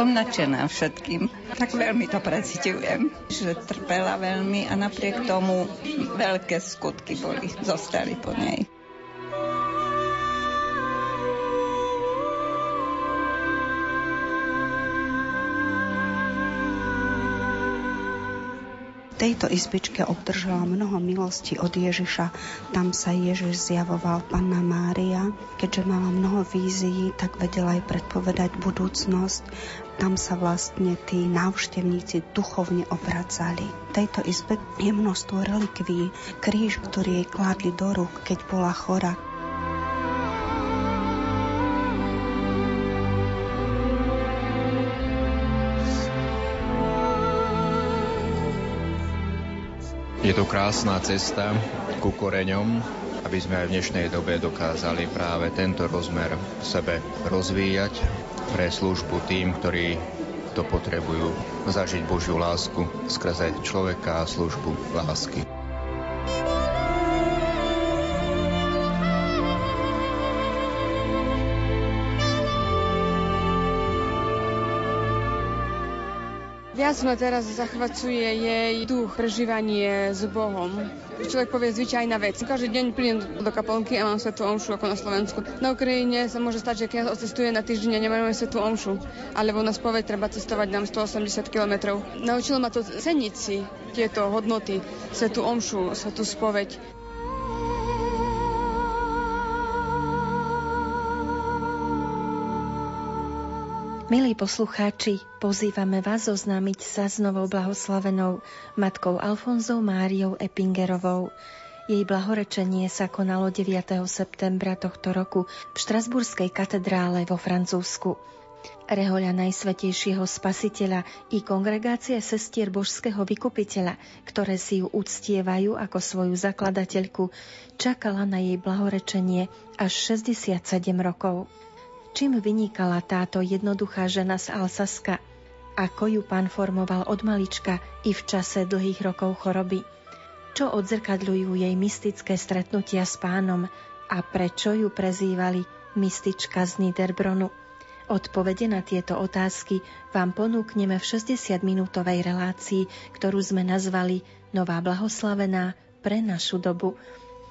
som nadšená všetkým. Tak veľmi to precitujem, že trpela veľmi a napriek tomu veľké skutky boli, zostali po nej. Tejto izbičke obdržala mnoho milosti od Ježiša. Tam sa Ježiš zjavoval Panna Mária. Keďže mala mnoho vízií, tak vedela aj predpovedať budúcnosť. Tam sa vlastne tí návštevníci duchovne obracali. V tejto izbe je množstvo relikví. Kríž, ktorý jej kládli do rúk, keď bola chora, Je to krásna cesta ku koreňom, aby sme aj v dnešnej dobe dokázali práve tento rozmer v sebe rozvíjať pre službu tým, ktorí to potrebujú zažiť Božiu lásku skrze človeka a službu lásky. Ma teraz zachvacuje jej duch, prežívanie s Bohom. Človek povie zvyčajná vec. Každý deň prídem do kaplnky a mám svetú omšu ako na Slovensku. Na Ukrajine sa môže stať, že keď odcestuje na týždeň a nemáme svetú omšu. Alebo na spoveď treba cestovať nám 180 km. Naučilo ma to ceniť si tieto hodnoty, svetú omšu, svetú spoveď. Milí poslucháči, pozývame vás oznámiť sa s novou blahoslavenou matkou Alfonzou Máriou Epingerovou. Jej blahorečenie sa konalo 9. septembra tohto roku v Štrasburskej katedrále vo Francúzsku. Rehoľa Najsvetejšieho spasiteľa i kongregácie sestier božského vykupiteľa, ktoré si ju uctievajú ako svoju zakladateľku, čakala na jej blahorečenie až 67 rokov. Čím vynikala táto jednoduchá žena z Alsaska? Ako ju pán formoval od malička i v čase dlhých rokov choroby? Čo odzrkadľujú jej mystické stretnutia s pánom a prečo ju prezývali mystička z Niederbronu? Odpovede na tieto otázky vám ponúkneme v 60-minútovej relácii, ktorú sme nazvali Nová blahoslavená pre našu dobu.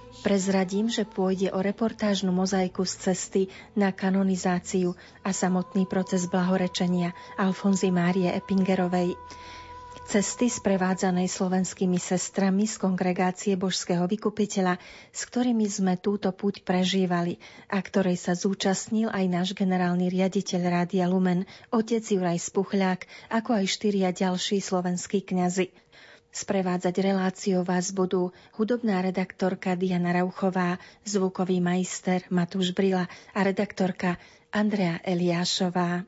Prezradím, že pôjde o reportážnu mozaiku z cesty na kanonizáciu a samotný proces blahorečenia Alfonzy Márie Epingerovej. Cesty sprevádzanej slovenskými sestrami z kongregácie Božského vykupiteľa, s ktorými sme túto púť prežívali a ktorej sa zúčastnil aj náš generálny riaditeľ Rádia Lumen, otec Juraj Spuchľák, ako aj štyria ďalší slovenskí kňazi. Sprevádzať reláciu vás budú hudobná redaktorka Diana Rauchová, zvukový majster Matúš Brila a redaktorka Andrea Eliášová.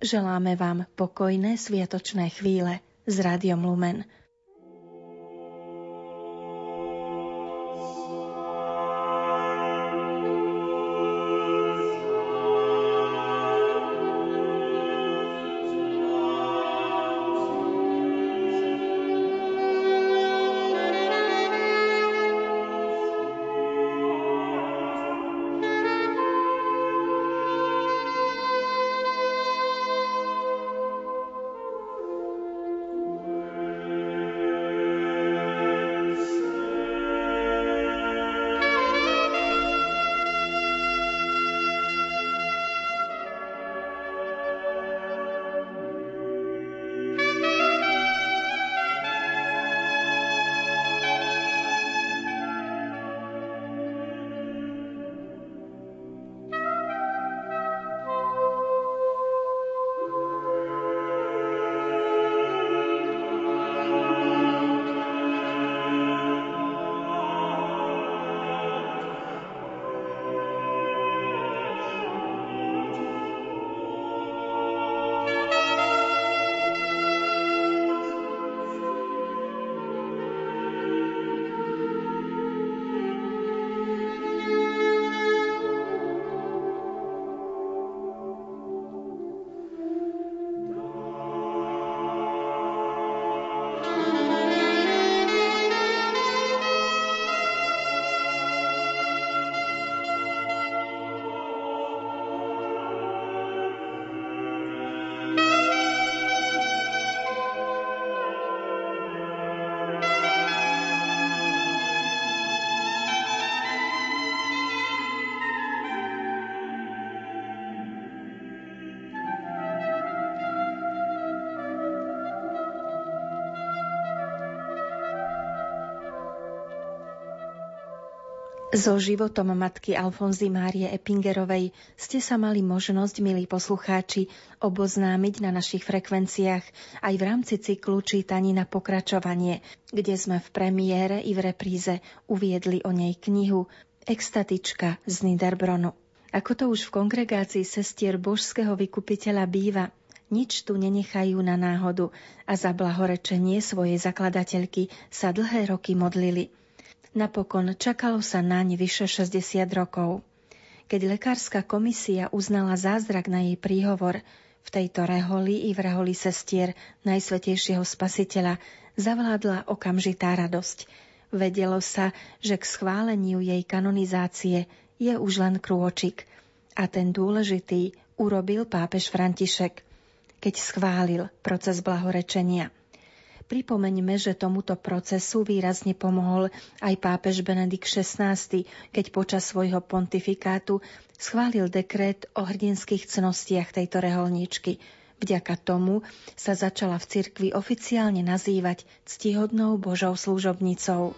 Želáme vám pokojné sviatočné chvíle s Rádiom Lumen. So životom matky Alfonzy Márie Epingerovej ste sa mali možnosť, milí poslucháči, oboznámiť na našich frekvenciách aj v rámci cyklu čítaní na pokračovanie, kde sme v premiére i v repríze uviedli o nej knihu Extatička z Niderbronu. Ako to už v kongregácii sestier božského vykupiteľa býva, nič tu nenechajú na náhodu a za blahorečenie svojej zakladateľky sa dlhé roky modlili – Napokon čakalo sa naň vyše 60 rokov. Keď lekárska komisia uznala zázrak na jej príhovor, v tejto reholi i v reholi sestier Najsvetejšieho spasiteľa zavládla okamžitá radosť. Vedelo sa, že k schváleniu jej kanonizácie je už len krôčik. A ten dôležitý urobil pápež František, keď schválil proces blahorečenia. Pripomeňme, že tomuto procesu výrazne pomohol aj pápež Benedikt XVI, keď počas svojho pontifikátu schválil dekret o hrdinských cnostiach tejto reholničky. Vďaka tomu sa začala v cirkvi oficiálne nazývať ctihodnou Božou služobnicou.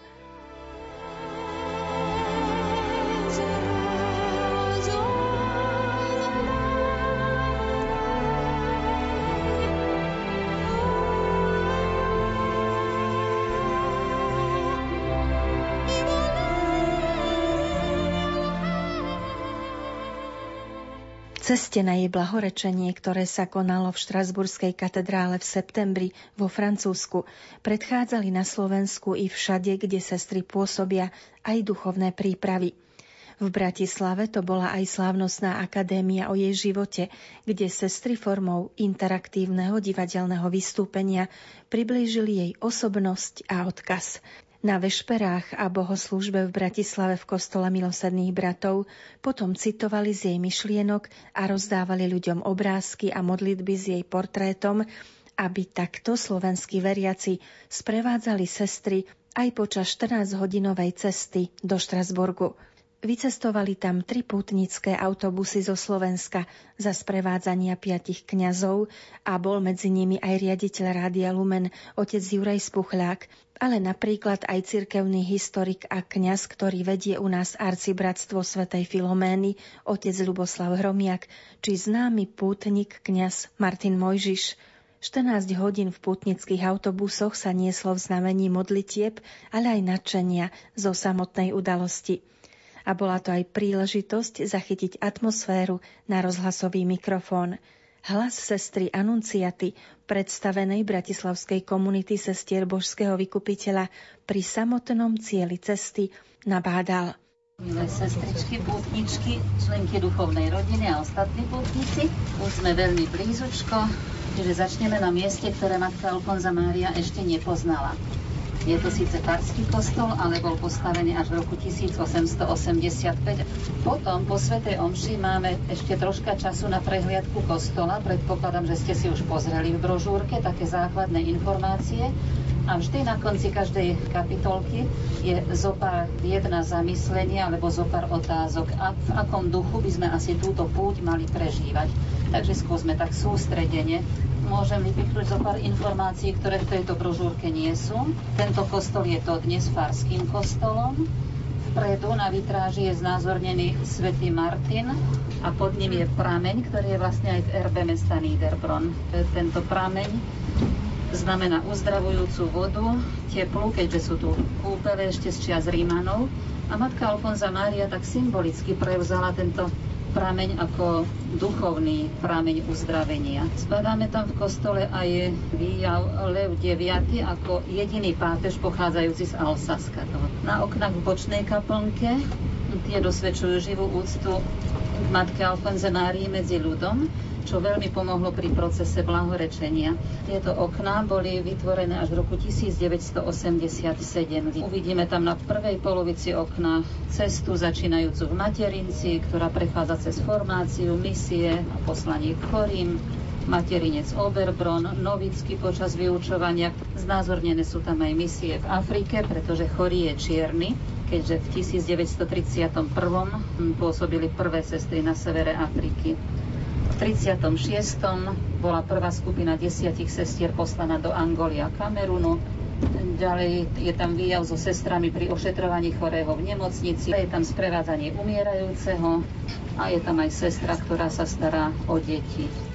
Ceste na jej blahorečenie, ktoré sa konalo v Štrasburskej katedrále v septembri vo Francúzsku, predchádzali na Slovensku i všade, kde sestry pôsobia aj duchovné prípravy. V Bratislave to bola aj slávnostná akadémia o jej živote, kde sestry formou interaktívneho divadelného vystúpenia priblížili jej osobnosť a odkaz. Na vešperách a bohoslúžbe v Bratislave v kostole milosedných bratov potom citovali z jej myšlienok a rozdávali ľuďom obrázky a modlitby s jej portrétom, aby takto slovenskí veriaci sprevádzali sestry aj počas 14-hodinovej cesty do Štrasburgu. Vycestovali tam tri pútnické autobusy zo Slovenska za sprevádzania piatich kňazov a bol medzi nimi aj riaditeľ Rádia Lumen, otec Juraj Spuchľák, ale napríklad aj cirkevný historik a kňaz, ktorý vedie u nás arcibratstvo svätej Filomény, otec Luboslav Hromiak, či známy pútnik kňaz Martin Mojžiš. 14 hodín v pútnických autobusoch sa nieslo v znamení modlitieb, ale aj nadšenia zo samotnej udalosti a bola to aj príležitosť zachytiť atmosféru na rozhlasový mikrofón. Hlas sestry Anunciaty, predstavenej bratislavskej komunity sestier božského vykupiteľa pri samotnom cieli cesty, nabádal. Milé sestričky, pútničky, členky duchovnej rodiny a ostatní pútnici, už sme veľmi blízučko, čiže začneme na mieste, ktoré matka Alfonza Mária ešte nepoznala. Je to síce farský kostol, ale bol postavený až v roku 1885. Potom po Svetej Omši máme ešte troška času na prehliadku kostola. Predpokladám, že ste si už pozreli v brožúrke také základné informácie. A vždy na konci každej kapitolky je zopár jedna zamyslenia alebo zopár otázok. A v akom duchu by sme asi túto púť mali prežívať. Takže skúsme tak sústredene môžem vypichnúť zo pár informácií, ktoré v tejto brožúrke nie sú. Tento kostol je to dnes farským kostolom. Vpredu na vitráži je znázornený svätý Martin a pod ním je prameň, ktorý je vlastne aj v erbe mesta Niederbronn. Tento prameň znamená uzdravujúcu vodu, teplú, keďže sú tu kúpele ešte z čias Rímanov. A matka Alfonza Mária tak symbolicky prevzala tento prameň ako duchovný prameň uzdravenia. Spadáme tam v kostole aj výjav Lev 9 ako jediný pátež pochádzajúci z Alsaska. Na oknách v bočnej kaplnke tie dosvedčujú živú úctu matke Alfonze Márii medzi ľudom čo veľmi pomohlo pri procese blahorečenia. Tieto okná boli vytvorené až v roku 1987. Uvidíme tam na prvej polovici okna cestu začínajúcu v Materinci, ktorá prechádza cez formáciu, misie a poslanie k chorým, materinec Oberbron, Novicky počas vyučovania. Znázornené sú tam aj misie v Afrike, pretože chorý je čierny, keďže v 1931 pôsobili prvé sestry na severe Afriky. 36. bola prvá skupina desiatich sestier poslaná do Angoly a Kamerunu. ďalej je tam výjav so sestrami pri ošetrovaní chorého v nemocnici, je tam sprevádzanie umierajúceho a je tam aj sestra, ktorá sa stará o deti.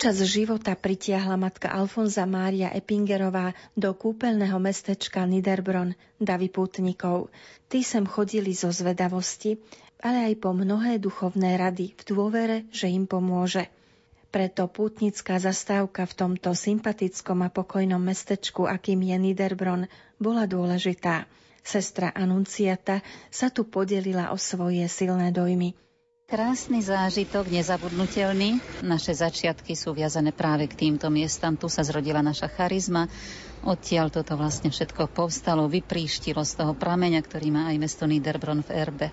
Počas života pritiahla matka Alfonza Mária Epingerová do kúpeľného mestečka Niderbron davy pútnikov. Tí sem chodili zo zvedavosti, ale aj po mnohé duchovné rady v dôvere, že im pomôže. Preto pútnická zastávka v tomto sympatickom a pokojnom mestečku, akým je Niderbron, bola dôležitá. Sestra Anunciata sa tu podelila o svoje silné dojmy. Krásny zážitok, nezabudnutelný. Naše začiatky sú viazané práve k týmto miestam. Tu sa zrodila naša charizma. Odtiaľ toto vlastne všetko povstalo, vypríštilo z toho prameňa, ktorý má aj mesto Niederbron v Erbe.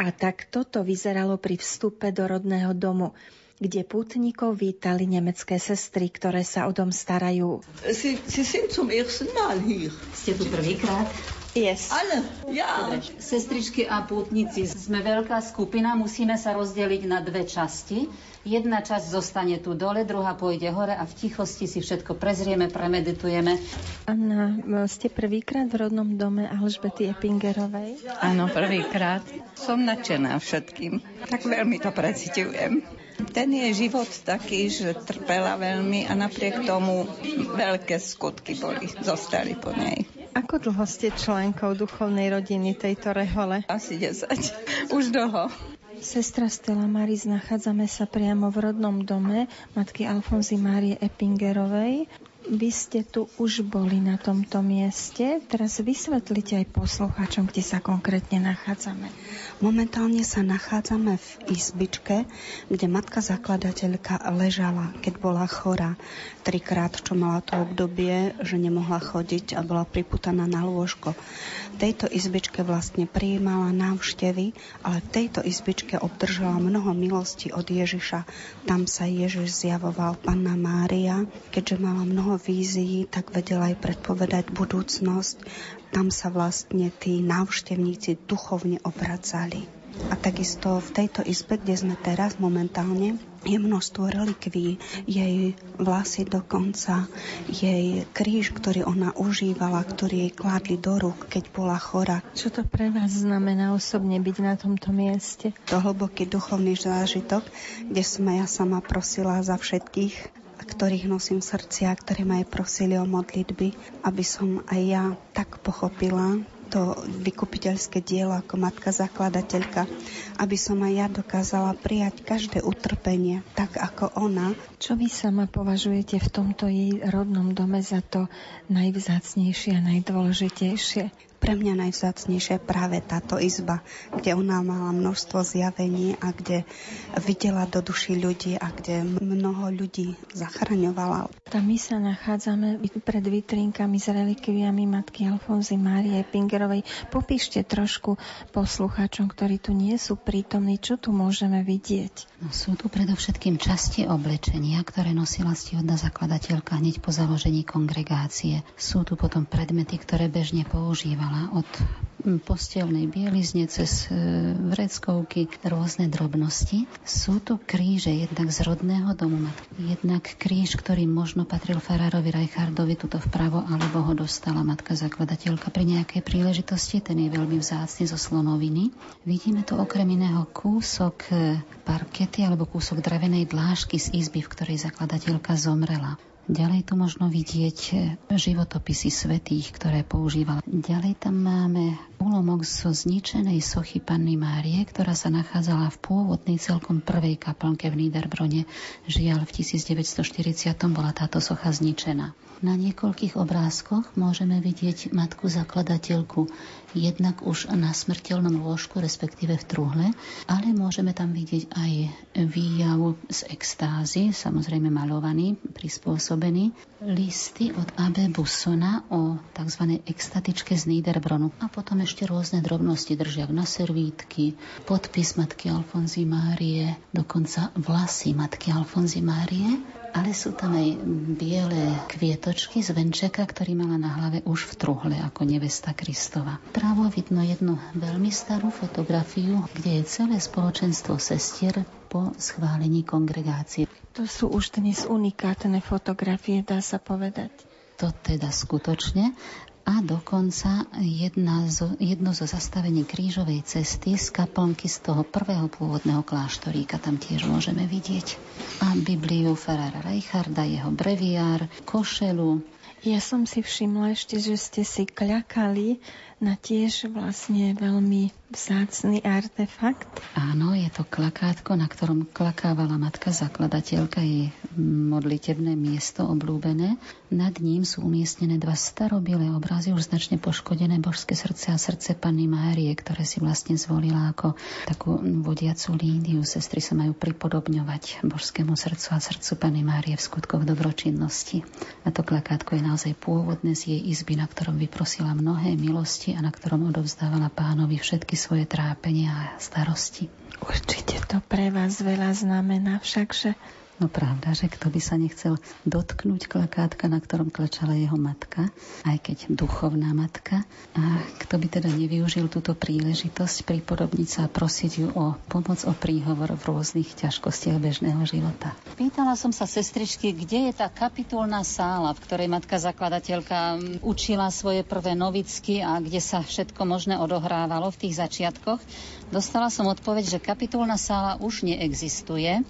A tak toto vyzeralo pri vstupe do rodného domu kde pútnikov vítali nemecké sestry, ktoré sa o dom starajú. Ste tu prvýkrát? Yes. Alle, ja. Sestričky a pútnici, sme veľká skupina, musíme sa rozdeliť na dve časti. Jedna časť zostane tu dole, druhá pôjde hore a v tichosti si všetko prezrieme, premeditujeme. Anna, ste prvýkrát v rodnom dome Alžbety Epingerovej? Áno, prvýkrát. Som nadšená všetkým. Tak veľmi to precitujem. Ten je život taký, že trpela veľmi a napriek tomu veľké skutky boli, zostali po nej. Ako dlho ste členkou duchovnej rodiny tejto rehole? Asi 10. Už dlho. Sestra Stella Maris, nachádzame sa priamo v rodnom dome matky Alfonzy Márie Epingerovej. Vy ste tu už boli na tomto mieste. Teraz vysvetlite aj poslucháčom, kde sa konkrétne nachádzame. Momentálne sa nachádzame v izbičke, kde matka zakladateľka ležala, keď bola chorá. Trikrát, čo mala to obdobie, že nemohla chodiť a bola priputaná na lôžko. V tejto izbičke vlastne prijímala návštevy, ale v tejto izbičke obdržala mnoho milostí od Ježiša. Tam sa Ježiš zjavoval Panna Mária, keďže mala mnoho vízií, tak vedel aj predpovedať budúcnosť. Tam sa vlastne tí návštevníci duchovne obracali. A takisto v tejto izbe, kde sme teraz momentálne, je množstvo relikví, jej vlasy dokonca, jej kríž, ktorý ona užívala, ktorý jej kládli do rúk, keď bola chora. Čo to pre vás znamená osobne byť na tomto mieste? To hlboký duchovný zážitok, kde sme ja sama prosila za všetkých, ktorých nosím v srdci a ktorí ma aj prosili o modlitby, aby som aj ja tak pochopila to vykupiteľské dielo ako matka zakladateľka, aby som aj ja dokázala prijať každé utrpenie, tak ako ona. Čo vy sama považujete v tomto jej rodnom dome za to najvzácnejšie a najdôležitejšie? Pre mňa najvzácnejšia práve táto izba, kde ona mala množstvo zjavení a kde videla do duši ľudí a kde mnoho ľudí zachraňovala. Tam my sa nachádzame pred vitrínkami s relikviami matky Alfonzy Márie Pingerovej. Popíšte trošku poslucháčom, ktorí tu nie sú prítomní, čo tu môžeme vidieť. No, sú tu predovšetkým časti oblečenia, ktoré nosila stihodná zakladateľka hneď po založení kongregácie. Sú tu potom predmety, ktoré bežne používala mala od postelnej bielizne cez e, vreckovky, rôzne drobnosti. Sú tu kríže jednak z rodného domu, jednak kríž, ktorý možno patril farárovi Reichardovi tuto vpravo, alebo ho dostala matka zakladateľka pri nejakej príležitosti, ten je veľmi vzácny zo slonoviny. Vidíme tu okrem iného kúsok e, parkety alebo kúsok dravenej dlážky z izby, v ktorej zakladateľka zomrela. Ďalej tu možno vidieť eh, životopisy svetých, ktoré používala. Ďalej tam máme úlomok zo zničenej sochy Panny Márie, ktorá sa nachádzala v pôvodnej celkom prvej kaplnke v Niederbrone. Žiaľ, v 1940 bola táto socha zničená. Na niekoľkých obrázkoch môžeme vidieť matku zakladateľku jednak už na smrteľnom lôžku, respektíve v truhle, ale môžeme tam vidieť aj výjav z extázy, samozrejme malovaný, prispôsobený, listy od Abe Bussona o tzv. extatičke z Niederbronu a potom ešte rôzne drobnosti držia na servítky, podpis matky Alfonzy Márie, dokonca vlasy matky Alfonzy Márie ale sú tam aj biele kvietočky z venčeka, ktorý mala na hlave už v truhle ako nevesta Kristova. Právo vidno jednu veľmi starú fotografiu, kde je celé spoločenstvo sestier po schválení kongregácie. To sú už dnes unikátne fotografie, dá sa povedať. To teda skutočne a dokonca jedna zo, jedno zo zastavení krížovej cesty z kaplnky z toho prvého pôvodného kláštoríka tam tiež môžeme vidieť. A Bibliu Ferrara Reicharda, jeho breviár, košelu, ja som si všimla ešte, že ste si kľakali na tiež vlastne veľmi vzácný artefakt. Áno, je to klakátko, na ktorom klakávala matka zakladateľka, jej modlitebné miesto oblúbené. Nad ním sú umiestnené dva starobilé obrazy, už značne poškodené božské srdce a srdce Panny Márie, ktoré si vlastne zvolila ako takú vodiacu líniu. Sestry sa majú pripodobňovať božskému srdcu a srdcu Panny Márie v skutkoch dobročinnosti. A to klakátko je naozaj pôvodné z jej izby, na ktorom vyprosila mnohé milosti a na ktorom odovzdávala pánovi všetky svoje trápenia a starosti. Určite to pre vás veľa znamená, všakže No pravda, že kto by sa nechcel dotknúť klakátka, na ktorom klačala jeho matka, aj keď duchovná matka. A kto by teda nevyužil túto príležitosť pripodobniť sa a prosiť ju o pomoc, o príhovor v rôznych ťažkostiach bežného života. Pýtala som sa sestričky, kde je tá kapitulná sála, v ktorej matka zakladateľka učila svoje prvé novicky a kde sa všetko možné odohrávalo v tých začiatkoch. Dostala som odpoveď, že kapitulná sála už neexistuje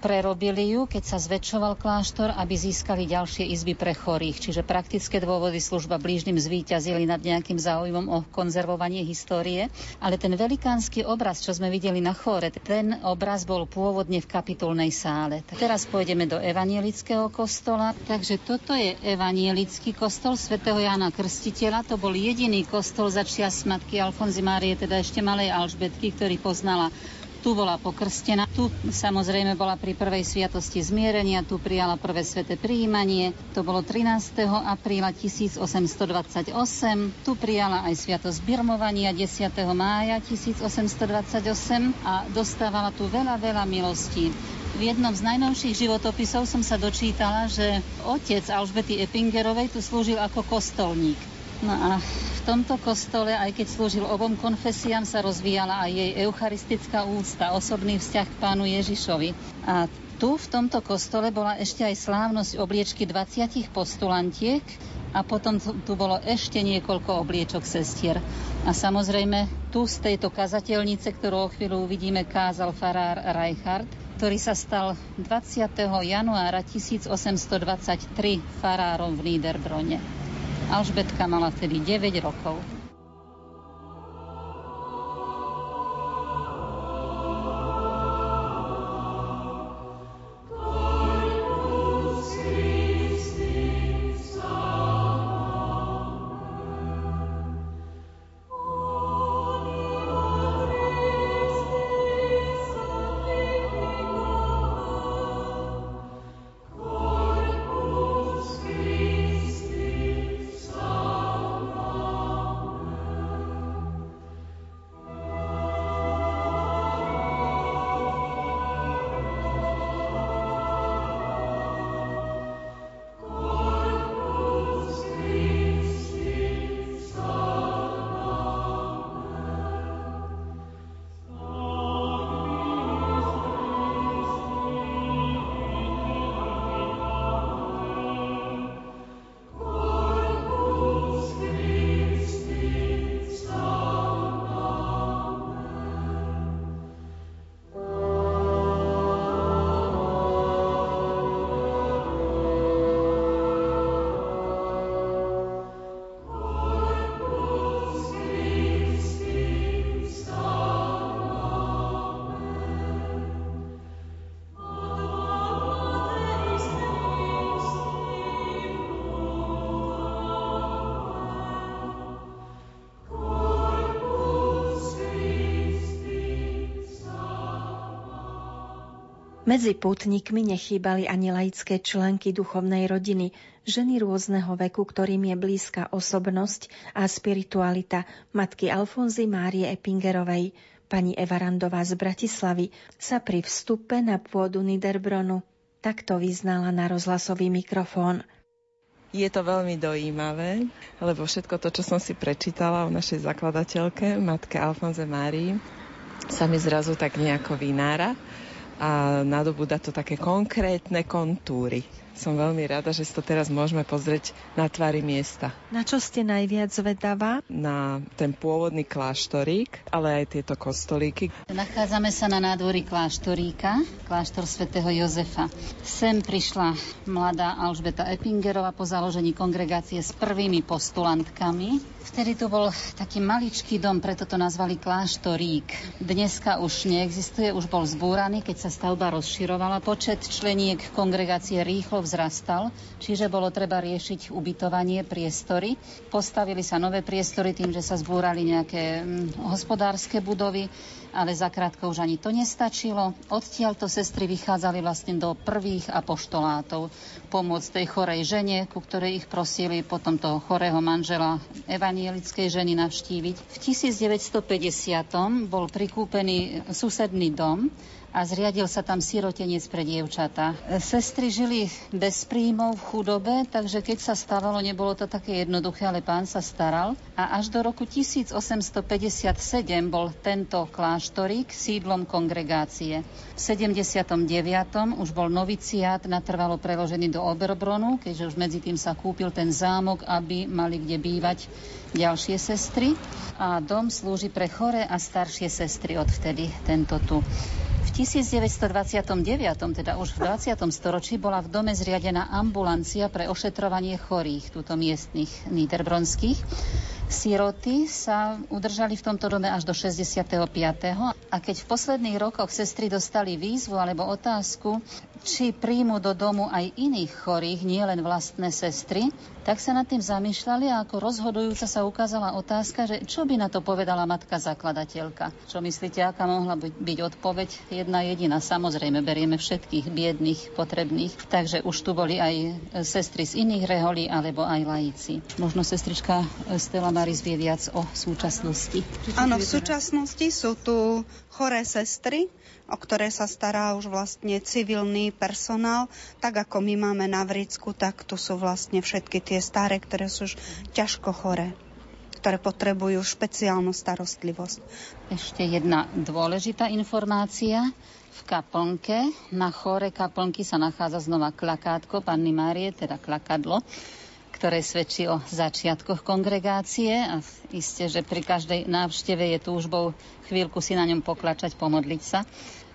prerobili ju, keď sa zväčšoval kláštor, aby získali ďalšie izby pre chorých. Čiže praktické dôvody služba blížnym zvíťazili nad nejakým záujmom o konzervovanie histórie. Ale ten velikánsky obraz, čo sme videli na chore, ten obraz bol pôvodne v kapitulnej sále. Teraz pôjdeme do evanielického kostola. Takže toto je evanielický kostol svätého Jana Krstiteľa. To bol jediný kostol začias matky Alfonzy Márie, teda ešte malej Alžbetky, ktorý poznala tu bola pokrstená, tu samozrejme bola pri prvej sviatosti zmierenia, tu prijala prvé sveté príjmanie, to bolo 13. apríla 1828, tu prijala aj sviatosť birmovania 10. mája 1828 a dostávala tu veľa, veľa milostí. V jednom z najnovších životopisov som sa dočítala, že otec Alžbety Epingerovej tu slúžil ako kostolník. No a tomto kostole, aj keď slúžil obom konfesiám, sa rozvíjala aj jej eucharistická ústa, osobný vzťah k pánu Ježišovi. A tu v tomto kostole bola ešte aj slávnosť obliečky 20 postulantiek a potom tu bolo ešte niekoľko obliečok sestier. A samozrejme tu z tejto kazateľnice, ktorú o chvíľu uvidíme, kázal farár Reichardt, ktorý sa stal 20. januára 1823 farárom v Niederbrone. Alžbetka mala vtedy 9 rokov. Medzi pútnikmi nechýbali ani laické členky duchovnej rodiny, ženy rôzneho veku, ktorým je blízka osobnosť a spiritualita matky Alfonzy Márie Epingerovej. Pani Evarandová z Bratislavy sa pri vstupe na pôdu Niderbronu takto vyznala na rozhlasový mikrofón. Je to veľmi dojímavé, lebo všetko to, čo som si prečítala o našej zakladateľke, matke Alfonze Márii, sa mi zrazu tak nejako vynára a nadobúda to také konkrétne kontúry. Som veľmi rada, že si to teraz môžeme pozrieť na tvary miesta. Na čo ste najviac zvedavá? Na ten pôvodný kláštorík, ale aj tieto kostolíky. Nachádzame sa na nádvorí kláštoríka, kláštor svätého Jozefa. Sem prišla mladá Alžbeta Epingerová po založení kongregácie s prvými postulantkami. Vtedy tu bol taký maličký dom, preto to nazvali kláštorík. Dneska už neexistuje, už bol zbúraný, keď sa stavba rozširovala. Počet členiek kongregácie rýchlo vzrastal, čiže bolo treba riešiť ubytovanie, priestory. Postavili sa nové priestory tým, že sa zbúrali nejaké hm, hospodárske budovy, ale zakrátko už ani to nestačilo. Odtiaľto sestry vychádzali vlastne do prvých apoštolátov pomôcť tej chorej žene, ku ktorej ich prosili potom toho chorého manžela evanielickej ženy navštíviť. V 1950 bol prikúpený susedný dom a zriadil sa tam sirotenec pre dievčatá. Sestry žili bez príjmov v chudobe, takže keď sa stávalo, nebolo to také jednoduché, ale pán sa staral. A až do roku 1857 bol tento kláštorík sídlom kongregácie. V 79. už bol noviciát natrvalo preložený do Oberbronu, keďže už medzi tým sa kúpil ten zámok, aby mali kde bývať ďalšie sestry. A dom slúži pre chore a staršie sestry odvtedy, tento tu. 1929, teda už v 20. storočí, bola v dome zriadená ambulancia pre ošetrovanie chorých, túto miestnych niederbronských. Siroty sa udržali v tomto dome až do 65. A keď v posledných rokoch sestry dostali výzvu alebo otázku, či príjmu do domu aj iných chorých, nie len vlastné sestry, tak sa nad tým zamýšľali a ako rozhodujúca sa ukázala otázka, že čo by na to povedala matka zakladateľka. Čo myslíte, aká mohla byť, byť odpoveď? Jedna jediná. Samozrejme, berieme všetkých biedných, potrebných. Takže už tu boli aj sestry z iných reholí alebo aj laici. Možno sestrička Stella Maris vie viac o súčasnosti. Áno, v súčasnosti sú tu choré sestry, o ktoré sa stará už vlastne civilný personál. Tak ako my máme na Vricku, tak tu sú vlastne všetky tie staré, ktoré sú už ťažko choré ktoré potrebujú špeciálnu starostlivosť. Ešte jedna dôležitá informácia. V kaplnke, na chore kaplnky sa nachádza znova klakátko Panny Márie, teda klakadlo, ktoré svedčí o začiatkoch kongregácie. A isté, že pri každej návšteve je túžbou chvíľku si na ňom poklačať, pomodliť sa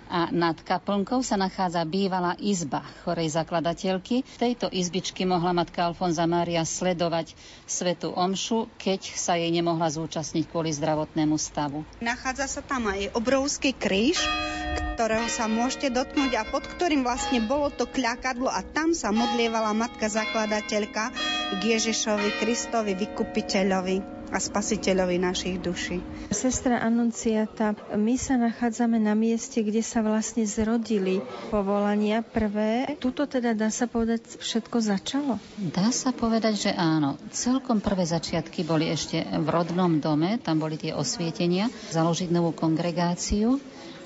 a nad kaplnkou sa nachádza bývalá izba chorej zakladateľky. V tejto izbičky mohla matka Alfonza Mária sledovať svetu omšu, keď sa jej nemohla zúčastniť kvôli zdravotnému stavu. Nachádza sa tam aj obrovský kríž, ktorého sa môžete dotknúť a pod ktorým vlastne bolo to kľakadlo a tam sa modlievala matka zakladateľka k Ježišovi Kristovi, vykupiteľovi a spasiteľovi našich duší. Sestra Anunciata, my sa nachádzame na mieste, kde sa vlastne zrodili povolania prvé. Tuto teda dá sa povedať, všetko začalo? Dá sa povedať, že áno. Celkom prvé začiatky boli ešte v rodnom dome, tam boli tie osvietenia, založiť novú kongregáciu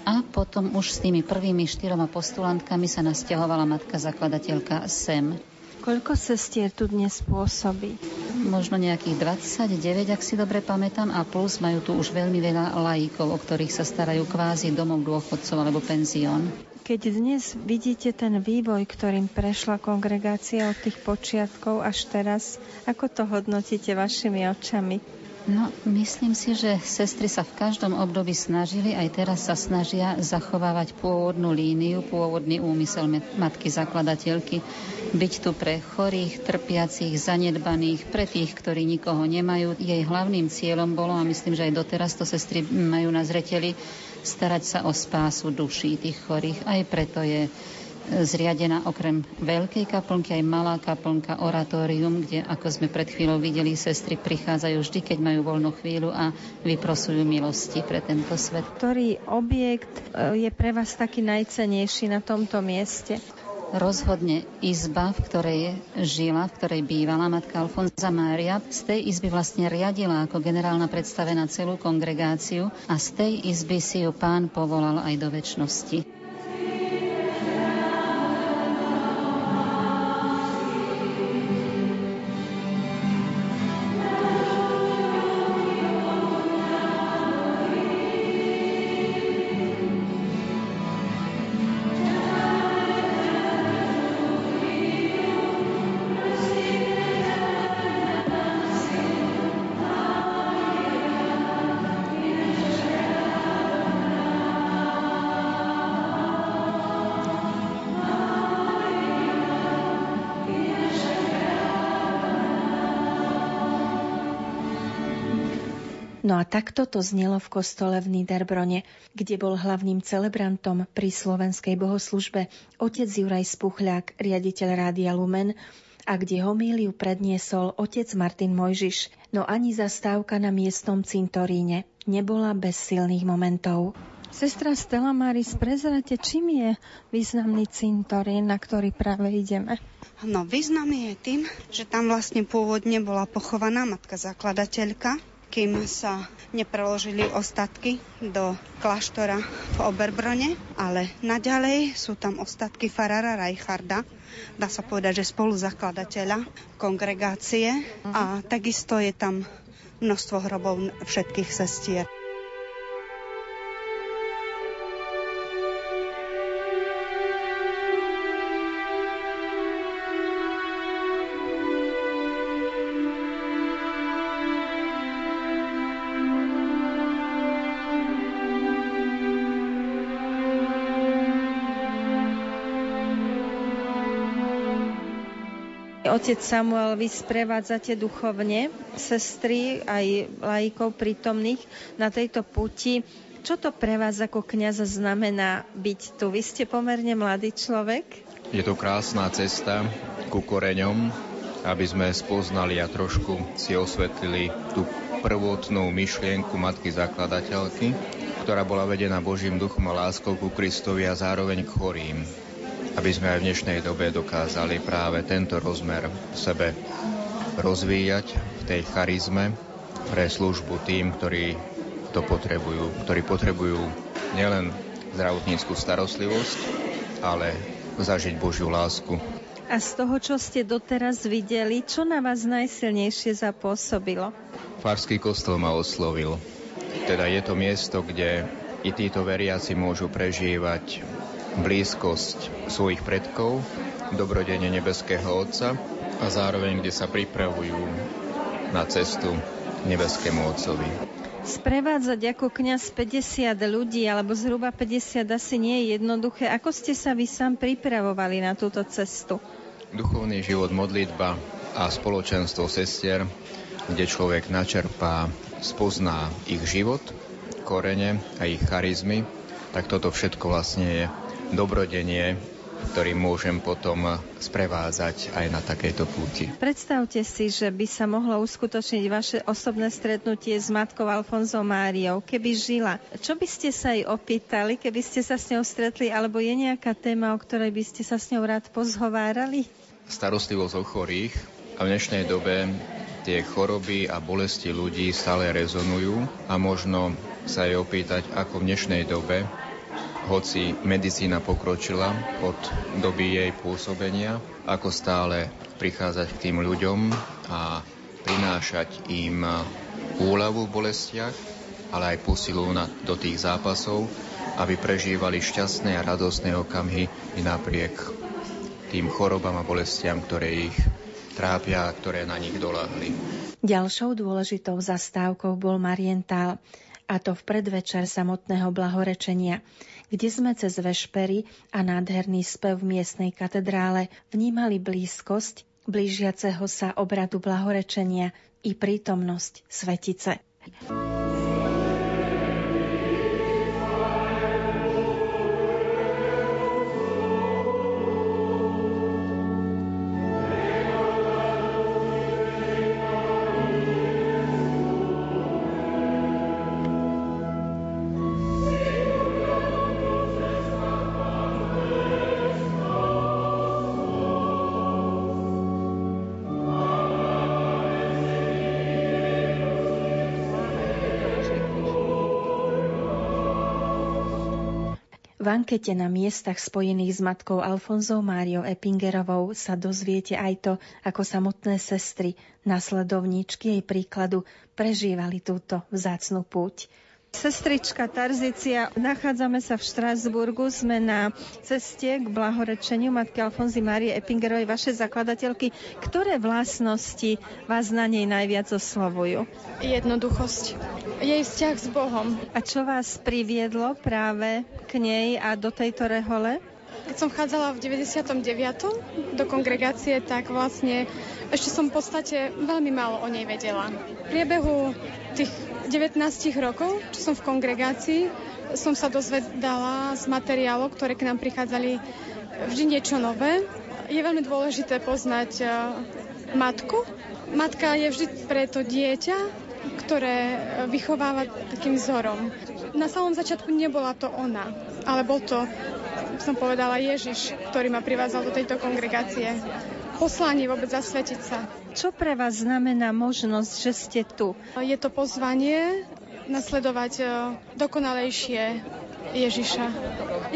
a potom už s tými prvými štyroma postulantkami sa nasťahovala matka zakladateľka Sem. Koľko sestier tu dnes pôsobí? Možno nejakých 29, ak si dobre pamätám, a plus majú tu už veľmi veľa laikov, o ktorých sa starajú kvázi domov dôchodcov alebo penzión. Keď dnes vidíte ten vývoj, ktorým prešla kongregácia od tých počiatkov až teraz, ako to hodnotíte vašimi očami? No, myslím si, že sestry sa v každom období snažili, aj teraz sa snažia zachovávať pôvodnú líniu, pôvodný úmysel matky zakladateľky, byť tu pre chorých, trpiacich, zanedbaných, pre tých, ktorí nikoho nemajú. Jej hlavným cieľom bolo, a myslím, že aj doteraz to sestry majú na zreteli, starať sa o spásu duší tých chorých. Aj preto je zriadená okrem veľkej kaplnky aj malá kaplnka, oratórium, kde, ako sme pred chvíľou videli, sestry prichádzajú vždy, keď majú voľnú chvíľu a vyprosujú milosti pre tento svet. Ktorý objekt e, je pre vás taký najcenejší na tomto mieste? rozhodne izba, v ktorej žila, v ktorej bývala matka Alfonza Mária. Z tej izby vlastne riadila ako generálna predstavená celú kongregáciu a z tej izby si ju pán povolal aj do väčšnosti. No a takto to znelo v kostole v Niederbrone, kde bol hlavným celebrantom pri slovenskej bohoslužbe otec Juraj Spuchľák, riaditeľ Rádia Lumen, a kde homíliu predniesol otec Martin Mojžiš. No ani zastávka na miestnom cintoríne nebola bez silných momentov. Sestra Stella Maris, prezrate, čím je významný cintorín, na ktorý práve ideme? No, významný je tým, že tam vlastne pôvodne bola pochovaná matka zakladateľka, kým sa nepreložili ostatky do kláštora v Oberbrone, ale naďalej sú tam ostatky farára Reicharda, dá sa povedať, že spoluzakladateľa kongregácie a takisto je tam množstvo hrobov všetkých sestier. Otec Samuel, vy sprevádzate duchovne sestry aj laikov prítomných na tejto puti. Čo to pre vás ako kniaza znamená byť tu? Vy ste pomerne mladý človek? Je to krásna cesta ku koreňom, aby sme spoznali a trošku si osvetlili tú prvotnú myšlienku matky zakladateľky, ktorá bola vedená Božím duchom a láskou ku Kristovi a zároveň k chorým aby sme aj v dnešnej dobe dokázali práve tento rozmer v sebe rozvíjať v tej charizme pre službu tým, ktorí to potrebujú, ktorí potrebujú nielen zdravotníckú starostlivosť, ale zažiť Božiu lásku. A z toho, čo ste doteraz videli, čo na vás najsilnejšie zapôsobilo? Farský kostol ma oslovil. Teda je to miesto, kde i títo veriaci môžu prežívať blízkosť svojich predkov, dobrodenie nebeského Otca a zároveň, kde sa pripravujú na cestu nebeskému Otcovi. Sprevádzať ako kňaz 50 ľudí, alebo zhruba 50 asi nie je jednoduché. Ako ste sa vy sám pripravovali na túto cestu? Duchovný život, modlitba a spoločenstvo sestier, kde človek načerpá, spozná ich život, korene a ich charizmy, tak toto všetko vlastne je dobrodenie, ktorý môžem potom sprevázať aj na takejto púti. Predstavte si, že by sa mohlo uskutočniť vaše osobné stretnutie s matkou Alfonzou Máriou, keby žila. Čo by ste sa jej opýtali, keby ste sa s ňou stretli, alebo je nejaká téma, o ktorej by ste sa s ňou rád pozhovárali? Starostlivosť o chorých a v dnešnej dobe tie choroby a bolesti ľudí stále rezonujú a možno sa jej opýtať, ako v dnešnej dobe hoci medicína pokročila od doby jej pôsobenia, ako stále prichádzať k tým ľuďom a prinášať im úľavu v bolestiach, ale aj posilu na, do tých zápasov, aby prežívali šťastné a radostné okamhy i napriek tým chorobám a bolestiam, ktoré ich trápia a ktoré na nich doláhli. Ďalšou dôležitou zastávkou bol Marientál, a to v predvečer samotného blahorečenia kde sme cez vešpery a nádherný spev v miestnej katedrále vnímali blízkosť blížiaceho sa obradu blahorečenia i prítomnosť svetice. Ankete na miestach spojených s matkou Alfonzou Máriou Epingerovou sa dozviete aj to, ako samotné sestry, nasledovníčky jej príkladu, prežívali túto vzácnu púť. Sestrička Tarzicia, nachádzame sa v Štrásburgu, sme na ceste k blahorečeniu matky Alfonzy Márie Epingerovej, vaše zakladateľky. Ktoré vlastnosti vás na nej najviac oslovujú? Jednoduchosť. Jej vzťah s Bohom. A čo vás priviedlo práve k nej a do tejto rehole? Keď som vchádzala v 99. do kongregácie, tak vlastne ešte som v podstate veľmi málo o nej vedela. V priebehu tých 19 rokov, čo som v kongregácii, som sa dozvedala z materiálov, ktoré k nám prichádzali vždy niečo nové. Je veľmi dôležité poznať uh, matku. Matka je vždy pre to dieťa, ktoré vychováva takým vzorom. Na samom začiatku nebola to ona, ale bol to, som povedala, Ježiš, ktorý ma privádzal do tejto kongregácie poslanie vôbec zasvetiť sa. Čo pre vás znamená možnosť, že ste tu? Je to pozvanie nasledovať e, dokonalejšie Ježiša.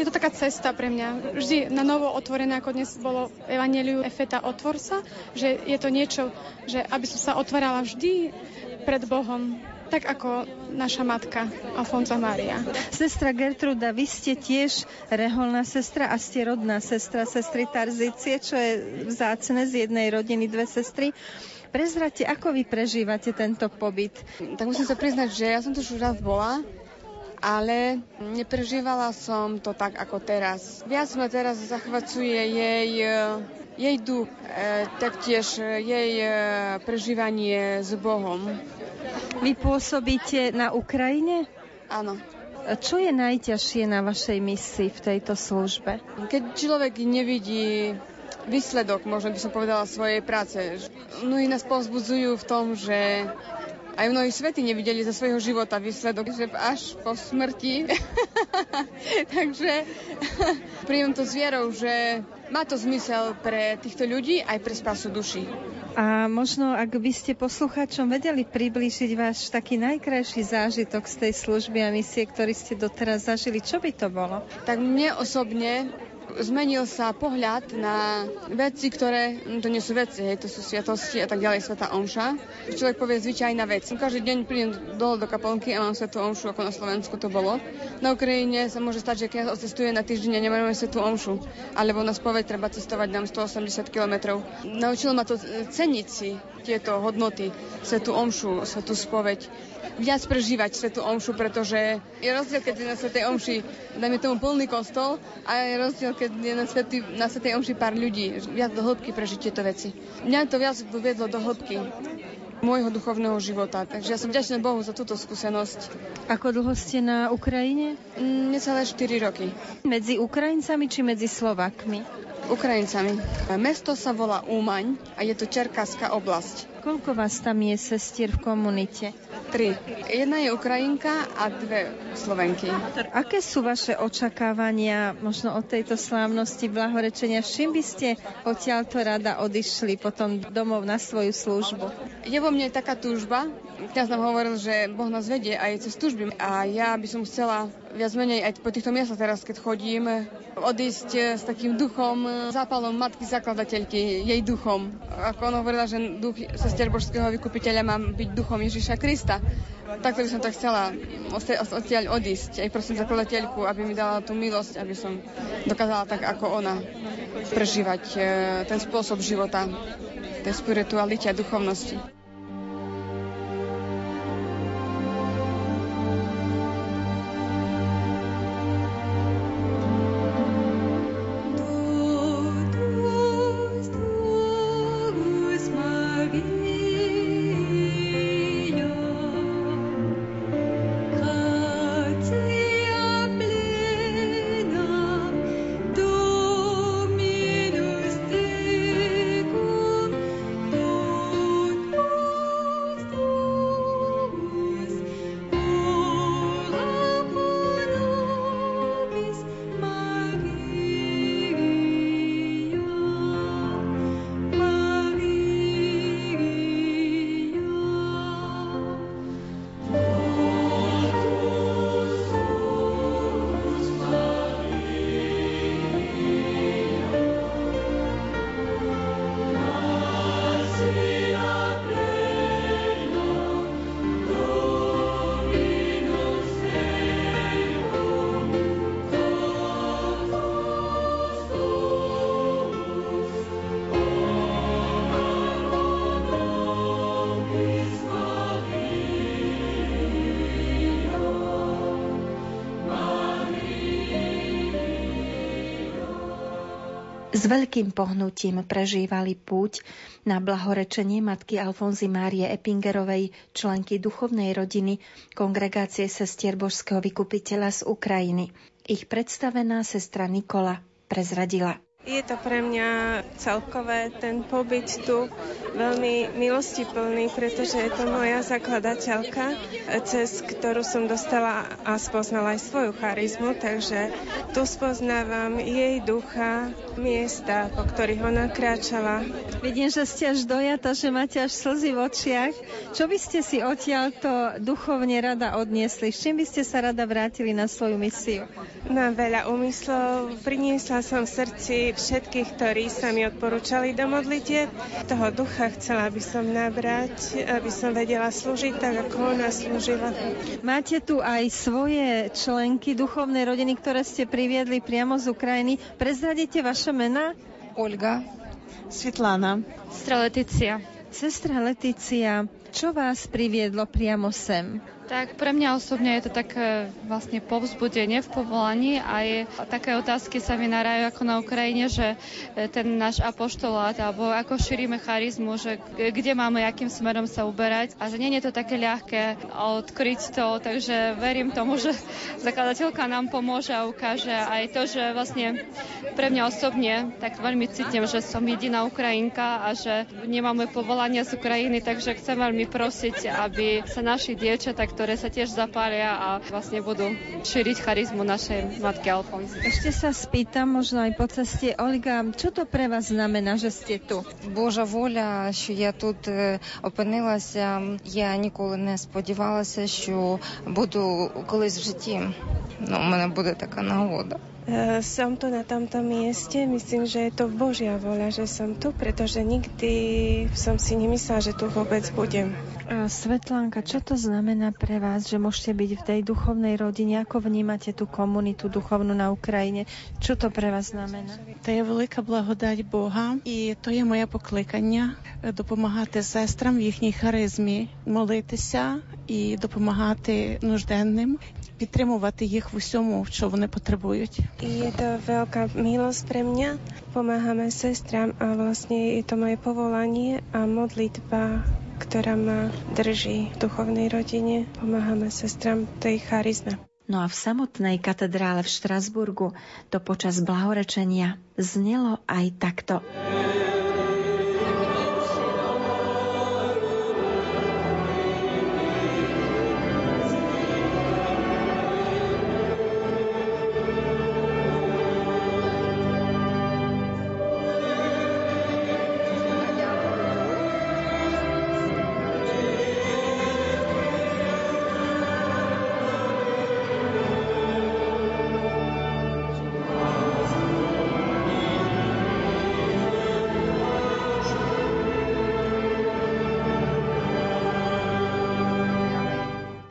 Je to taká cesta pre mňa. Vždy na novo otvorené, ako dnes bolo Evangeliu Efeta Otvor sa, že je to niečo, že aby som sa otvárala vždy pred Bohom, tak ako naša matka Alfonza Mária. Sestra Gertruda, vy ste tiež reholná sestra a ste rodná sestra sestry Tarzície, čo je vzácne z jednej rodiny dve sestry. Prezrate, ako vy prežívate tento pobyt? Tak musím sa priznať, že ja som tu už raz bola, ale neprežívala som to tak ako teraz. Viac ma teraz zachvacuje jej jej duch, e, taktiež jej e, prežívanie s Bohom. Vy pôsobíte na Ukrajine? Áno. Čo je najťažšie na vašej misii v tejto službe? Keď človek nevidí výsledok, možno by som povedala, svojej práce. Mnohí nás povzbudzujú v tom, že aj mnohí svety nevideli za svojho života výsledok, že až po smrti. Takže príjem to s vierou, že má to zmysel pre týchto ľudí aj pre spásu duši. A možno, ak by ste poslucháčom vedeli priblížiť váš taký najkrajší zážitok z tej služby a misie, ktorý ste doteraz zažili, čo by to bolo? Tak mne osobne zmenil sa pohľad na veci, ktoré, no to nie sú veci, hej, to sú sviatosti a tak ďalej, sveta omša. Človek povie zvyčajná vec. Každý deň prídem dole do kaplnky a mám svetú omšu, ako na Slovensku to bolo. Na Ukrajine sa môže stať, že keď cestuje na týždeň a nemáme svetú omšu, alebo na spoveď treba cestovať nám 180 km. Naučilo ma to ceniť si tieto hodnoty, svetú omšu, svetú spoveď viac prežívať Svetu Omšu, pretože je rozdiel, keď je na Svetej Omši, dajme tomu plný kostol, a je rozdiel, keď je na, Svety, na Svetej Omši pár ľudí. Viac do hĺbky prežiť tieto veci. Mňa to viac doviedlo do hĺbky môjho duchovného života. Takže ja som vďačná Bohu za túto skúsenosť. Ako dlho ste na Ukrajine? Mm, necelé 4 roky. Medzi Ukrajincami či medzi Slovakmi? Ukrajincami. Mesto sa volá Úmaň a je to Čerkásska oblasť. Koľko vás tam je sestier v komunite? Tri. Jedna je Ukrajinka a dve Slovenky. Aké sú vaše očakávania možno od tejto slávnosti blahorečenia? Čím by ste odtiaľto rada odišli potom domov na svoju službu? Je vo mne taká túžba. Kňaz nám hovoril, že Boh nás vedie aj cez túžby. A ja by som chcela viac menej aj po týchto miestach teraz, keď chodím, odísť s takým duchom, zápalom matky zakladateľky, jej duchom. Ako ona hovorila, že duch sestier božského vykupiteľa má byť duchom Ježiša Krista. Takto by som tak chcela odtiaľ odísť. Aj prosím zakladateľku, aby mi dala tú milosť, aby som dokázala tak ako ona prežívať e, ten spôsob života, tej spiritualite a duchovnosti. Veľkým pohnutím prežívali púť na blahorečenie matky Alfonzy Márie Epingerovej, členky duchovnej rodiny Kongregácie sestier Božského vykupiteľa z Ukrajiny. Ich predstavená sestra Nikola prezradila. Je to pre mňa celkové ten pobyt tu veľmi milostiplný, pretože je to moja zakladateľka, cez ktorú som dostala a spoznala aj svoju charizmu, takže tu spoznávam jej ducha, miesta, po ktorých ona kráčala. Vidím, že ste až dojata, že máte až slzy v očiach. Čo by ste si odtiaľto duchovne rada odniesli? S čím by ste sa rada vrátili na svoju misiu? Mám veľa úmyslov. Priniesla som v srdci všetkých, ktorí sa mi odporúčali do modlitie. Toho ducha chcela by som nabrať, aby som vedela slúžiť tak, ako ona slúžila. Máte tu aj svoje členky duchovnej rodiny, ktoré ste priviedli priamo z Ukrajiny. Prezradíte vaše mená? Olga. Svetlana. Sestra Letícia. Sestra Letícia, čo vás priviedlo priamo sem? Tak pre mňa osobne je to také vlastne povzbudenie v povolaní a je, také otázky sa mi narajú ako na Ukrajine, že e, ten náš apoštolát alebo ako šírime charizmu, že kde máme, akým smerom sa uberať a že nie je to také ľahké odkryť to, takže verím tomu, že zakladateľka nám pomôže a ukáže aj to, že vlastne pre mňa osobne tak veľmi cítim, že som jediná Ukrajinka a že nemáme povolania z Ukrajiny, takže chcem veľmi prosiť, aby sa naši dievčatá, ktoré sa tiež zapália a vlastne budú šíriť charizmu našej matky Alfonzy. Ešte sa spýtam, možno aj po ceste, Olga, čo to pre vás znamená, že ste tu? Божа воля, що я тут опинилася. Я ніколи не сподівалася, що буду колись в житті. Ну, у мене буде така нагода. Som tu na tomto mieste, myslím, že je to Božia voľa, že som tu, pretože nikdy som si nemyslela, že tu vôbec budem. Svetlánka, čo to znamená pre vás, že môžete byť v tej duchovnej rodine? Ako vnímate tú komunitu duchovnú na Ukrajine? Čo to pre vás znamená? To je велика благодать Бога, і то є моє покликання допомагати сестрам в їхній харизмі, молитися і допомагати нужденним, підтримувати їх в усьому, що вони потребують. Je to veľká milosť pre mňa. Pomáhame sestram a vlastne je to moje povolanie a modlitba, ktorá ma drží v duchovnej rodine. Pomáhame sestram tej charizme. No a v samotnej katedrále v Štrasburgu to počas blahorečenia znelo aj takto.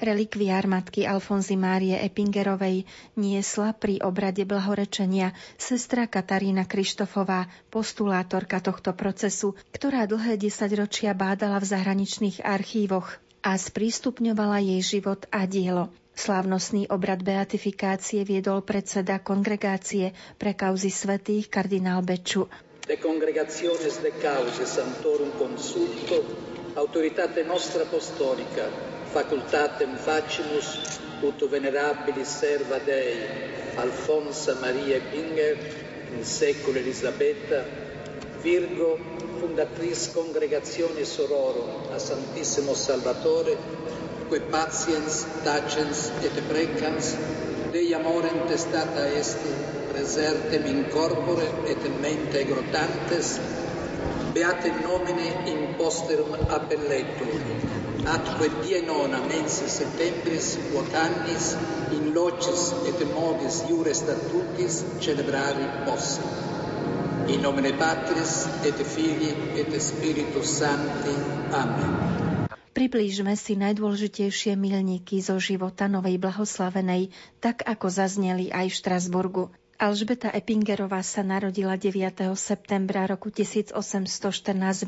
Relikviár matky Alfonzy Márie Epingerovej niesla pri obrade blahorečenia sestra Katarína Krištofová, postulátorka tohto procesu, ktorá dlhé desaťročia bádala v zahraničných archívoch a sprístupňovala jej život a dielo. Slávnostný obrad beatifikácie viedol predseda kongregácie pre kauzy svetých kardinál Beču. De congregationes de cause santorum consulto, autoritate nostra apostolica, facultatem facimus ut venerabilis serva Dei Alfonsa Maria Binger in secolo Elisabetta Virgo fundatrice congregazione sororum a Santissimo Salvatore que patiens, tacens et precans Dei amorem testata est presertem in corpore et in mente grotantes beate nomine in posterum appelletur atque die nona mensis septembris quot annis in locis et modis iure statutis celebrari posse. In nomine Patris et Filii et Spiritus Sancti. Amen. Priblížme si najdôležitejšie milníky zo života novej blahoslavenej, tak ako zazneli aj v Štrasburgu. Alžbeta Epingerová sa narodila 9. septembra roku 1814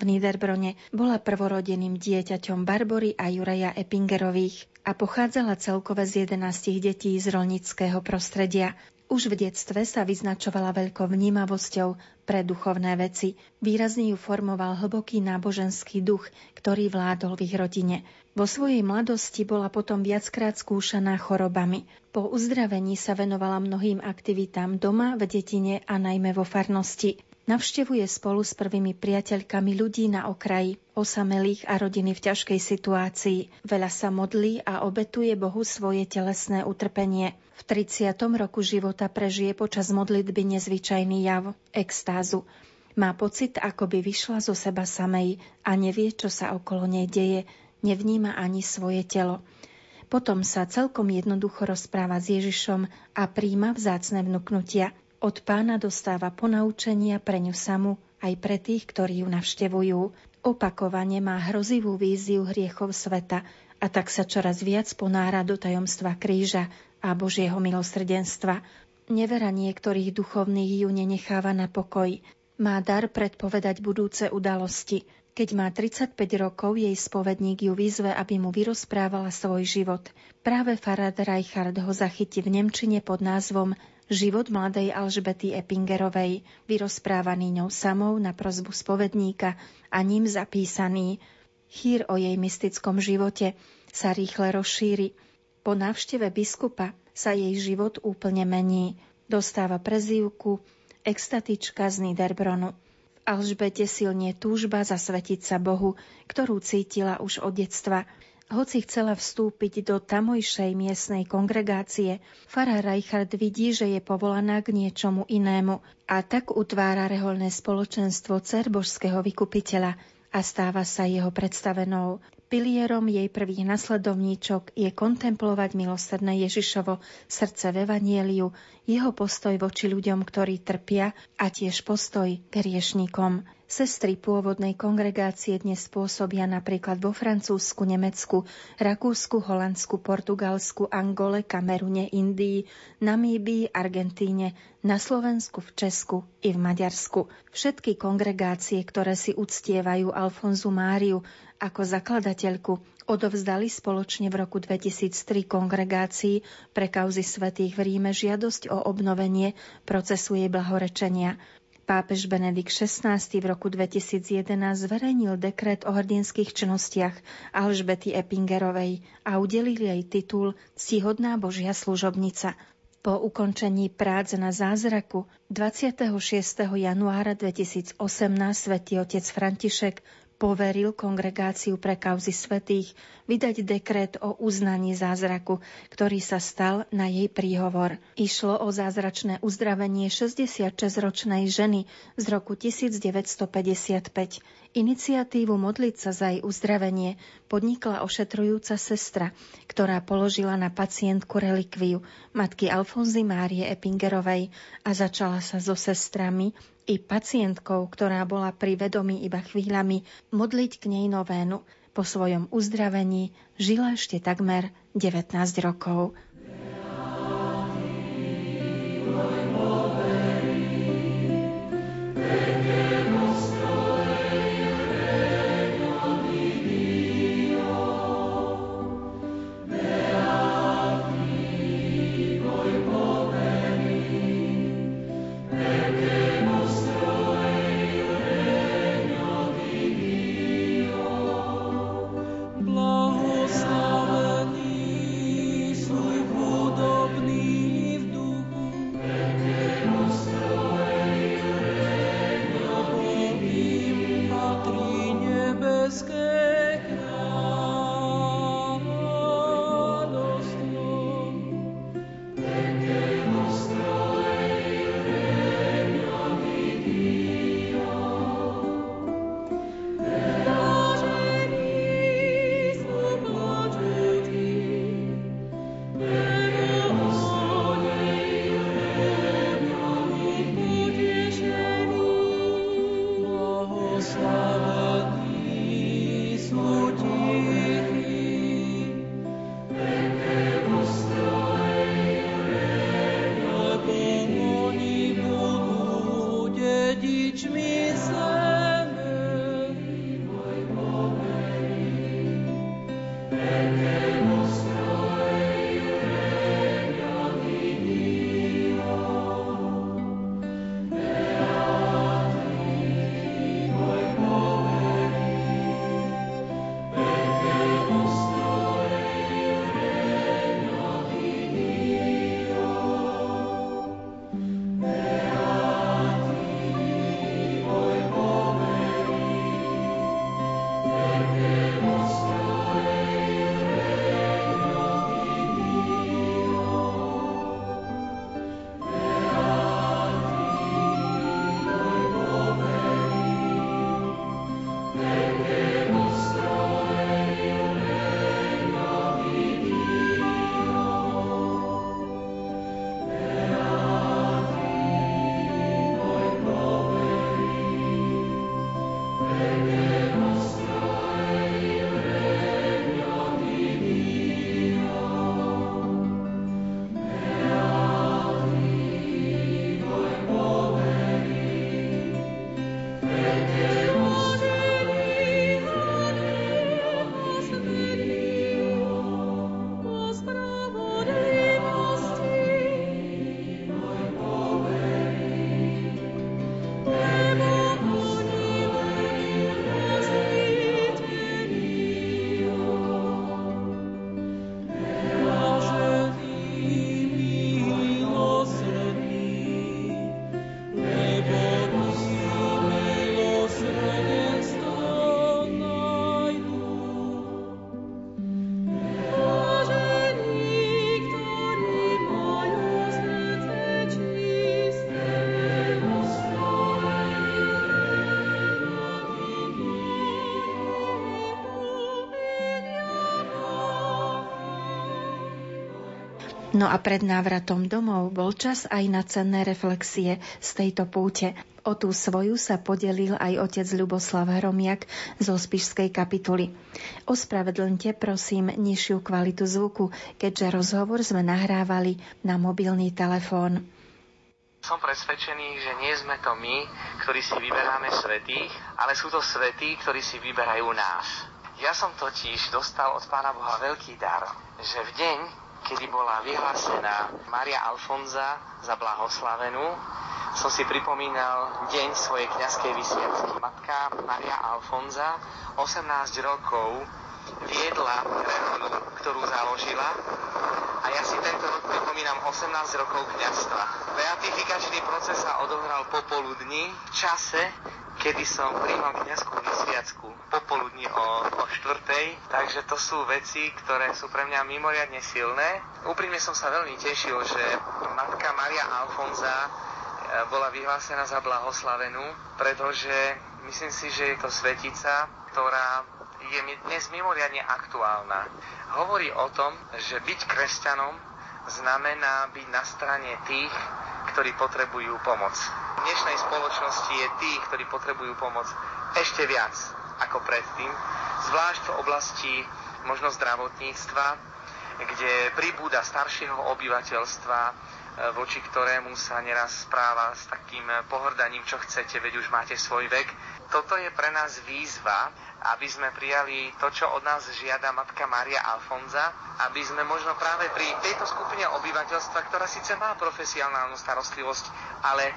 v Niederbrone. Bola prvorodeným dieťaťom Barbory a Juraja Epingerových. a pochádzala celkové z 11 detí z rolnického prostredia. Už v detstve sa vyznačovala veľkou vnímavosťou pre duchovné veci. Výrazne ju formoval hlboký náboženský duch, ktorý vládol v ich rodine. Vo svojej mladosti bola potom viackrát skúšaná chorobami. Po uzdravení sa venovala mnohým aktivitám doma, v detine a najmä vo farnosti. Navštevuje spolu s prvými priateľkami ľudí na okraji, osamelých a rodiny v ťažkej situácii. Veľa sa modlí a obetuje Bohu svoje telesné utrpenie. V 30. roku života prežije počas modlitby nezvyčajný jav, extázu. Má pocit, ako by vyšla zo seba samej a nevie, čo sa okolo nej deje, nevníma ani svoje telo. Potom sa celkom jednoducho rozpráva s Ježišom a príjma vzácne vnúknutia. Od pána dostáva ponaučenia pre ňu samu aj pre tých, ktorí ju navštevujú. Opakovane má hrozivú víziu hriechov sveta a tak sa čoraz viac ponára do tajomstva kríža a Božieho milosrdenstva. Nevera niektorých duchovných ju nenecháva na pokoj. Má dar predpovedať budúce udalosti. Keď má 35 rokov, jej spovedník ju vyzve, aby mu vyrozprávala svoj život. Práve Farad Reichard ho zachytí v Nemčine pod názvom Život mladej Alžbety Epingerovej, vyrozprávaný ňou samou na prozbu spovedníka a ním zapísaný. Chýr o jej mystickom živote sa rýchle rozšíri. Po návšteve biskupa sa jej život úplne mení. Dostáva prezývku extatička z Niederbronu. V Alžbete silnie túžba zasvetiť sa Bohu, ktorú cítila už od detstva – hoci chcela vstúpiť do tamojšej miestnej kongregácie, Farah Reichardt vidí, že je povolaná k niečomu inému a tak utvára reholné spoločenstvo cer božského vykupiteľa a stáva sa jeho predstavenou. Pilierom jej prvých nasledovníčok je kontemplovať milosrdné Ježišovo srdce v Evanieliu, jeho postoj voči ľuďom, ktorí trpia a tiež postoj k riešnikom. Sestry pôvodnej kongregácie dnes pôsobia napríklad vo Francúzsku, Nemecku, Rakúsku, Holandsku, Portugalsku, Angole, Kamerune, Indii, Namíbii, Argentíne, na Slovensku, v Česku i v Maďarsku. Všetky kongregácie, ktoré si uctievajú Alfonzu Máriu ako zakladateľku, odovzdali spoločne v roku 2003 kongregácii pre kauzy svetých v Ríme žiadosť o obnovenie procesu jej blahorečenia. Pápež Benedikt XVI v roku 2011 zverejnil dekret o hrdinských činnostiach Alžbety Epingerovej a udelil jej titul Ctihodná Božia služobnica. Po ukončení prác na zázraku 26. januára 2018 svätý otec František poveril kongregáciu pre kauzy svetých vydať dekret o uznaní zázraku, ktorý sa stal na jej príhovor. Išlo o zázračné uzdravenie 66-ročnej ženy z roku 1955. Iniciatívu modliť sa za jej uzdravenie podnikla ošetrujúca sestra, ktorá položila na pacientku relikviu matky Alfonzy Márie Epingerovej a začala sa so sestrami i pacientkou, ktorá bola pri vedomí iba chvíľami, modliť k nej novénu. Po svojom uzdravení žila ešte takmer 19 rokov. No a pred návratom domov bol čas aj na cenné reflexie z tejto púte. O tú svoju sa podelil aj otec Ľuboslav Hromiak zo Spišskej kapituly. Ospravedlňte prosím nižšiu kvalitu zvuku, keďže rozhovor sme nahrávali na mobilný telefón. Som presvedčený, že nie sme to my, ktorí si vyberáme svetých, ale sú to svetí, ktorí si vyberajú nás. Ja som totiž dostal od Pána Boha veľký dar, že v deň, kedy bola vyhlásená Maria Alfonza za blahoslavenú, som si pripomínal deň svojej kňazskej vysviacky. Matka Maria Alfonza 18 rokov viedla reholu, ktorú založila a ja si tento rok pripomínam 18 rokov kňazstva. Beatifikačný proces sa odohral popoludní v čase, kedy som príjmal kniazskú vysviacku popoludní o, o štvrtej, takže to sú veci, ktoré sú pre mňa mimoriadne silné. Úprimne som sa veľmi tešil, že matka Maria Alfonza e, bola vyhlásená za blahoslavenú, pretože myslím si, že je to svetica, ktorá je dnes mimoriadne aktuálna. Hovorí o tom, že byť kresťanom znamená byť na strane tých, ktorí potrebujú pomoc. V dnešnej spoločnosti je tých, ktorí potrebujú pomoc ešte viac ako predtým, zvlášť v oblasti možno zdravotníctva, kde pribúda staršieho obyvateľstva, e, voči ktorému sa neraz správa s takým pohrdaním, čo chcete, veď už máte svoj vek. Toto je pre nás výzva, aby sme prijali to, čo od nás žiada matka Maria Alfonza, aby sme možno práve pri tejto skupine obyvateľstva, ktorá síce má profesionálnu starostlivosť, ale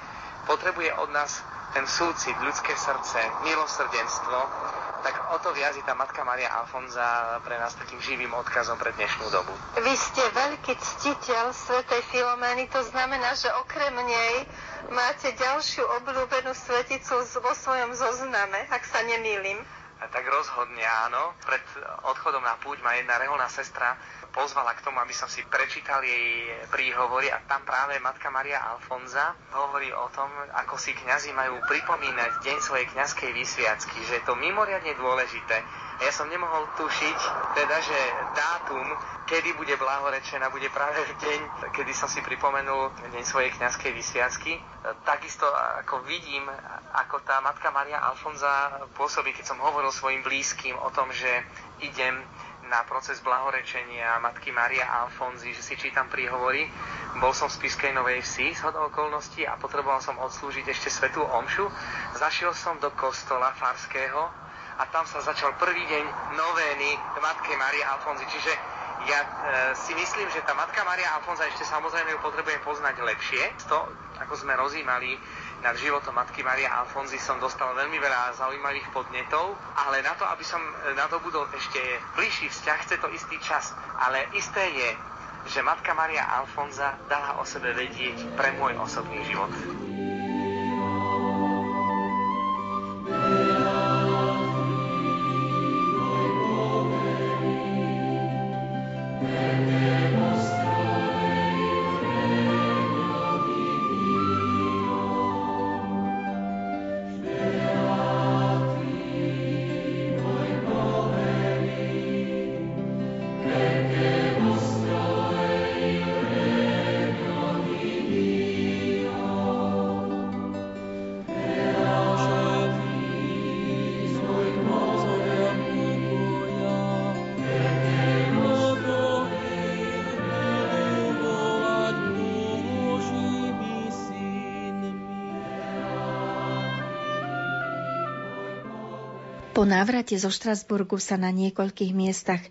potrebuje od nás ten súcit, ľudské srdce, milosrdenstvo, tak o to viac je tá Matka Maria Alfonza pre nás takým živým odkazom pre dnešnú dobu. Vy ste veľký ctiteľ svätej Filomény, to znamená, že okrem nej máte ďalšiu obľúbenú sveticu vo svojom zozname, ak sa nemýlim. Tak rozhodne áno. Pred odchodom na púť ma jedna reholná sestra pozvala k tomu, aby som si prečítal jej príhovory a tam práve Matka Maria Alfonza hovorí o tom, ako si kňazi majú pripomínať deň svojej kňazskej vysviacky, že je to mimoriadne dôležité. Ja som nemohol tušiť, teda, že dátum, kedy bude blahorečená, bude práve v deň, kedy som si pripomenul deň svojej kňazskej vysviacky. Takisto ako vidím, ako tá Matka Maria Alfonza pôsobí, keď som hovoril svojim blízkym o tom, že idem na proces blahorečenia matky Maria Alfonzy, že si čítam príhovory. Bol som v Spiskej Novej Vsi z okolností a potreboval som odslúžiť ešte svetú omšu. Zašiel som do kostola farského a tam sa začal prvý deň novény matke Marie Alfonzy. Čiže ja e, si myslím, že tá matka Maria Alfonza ešte samozrejme ju potrebujem poznať lepšie. To, ako sme rozímali nad životom matky Maria Alfonzy som dostal veľmi veľa zaujímavých podnetov, ale na to, aby som nadobudol ešte bližší vzťah, chce to istý čas. Ale isté je, že matka Maria Alfonza dala o sebe vedieť pre môj osobný život. Po návrate zo Štrasburgu sa na niekoľkých miestach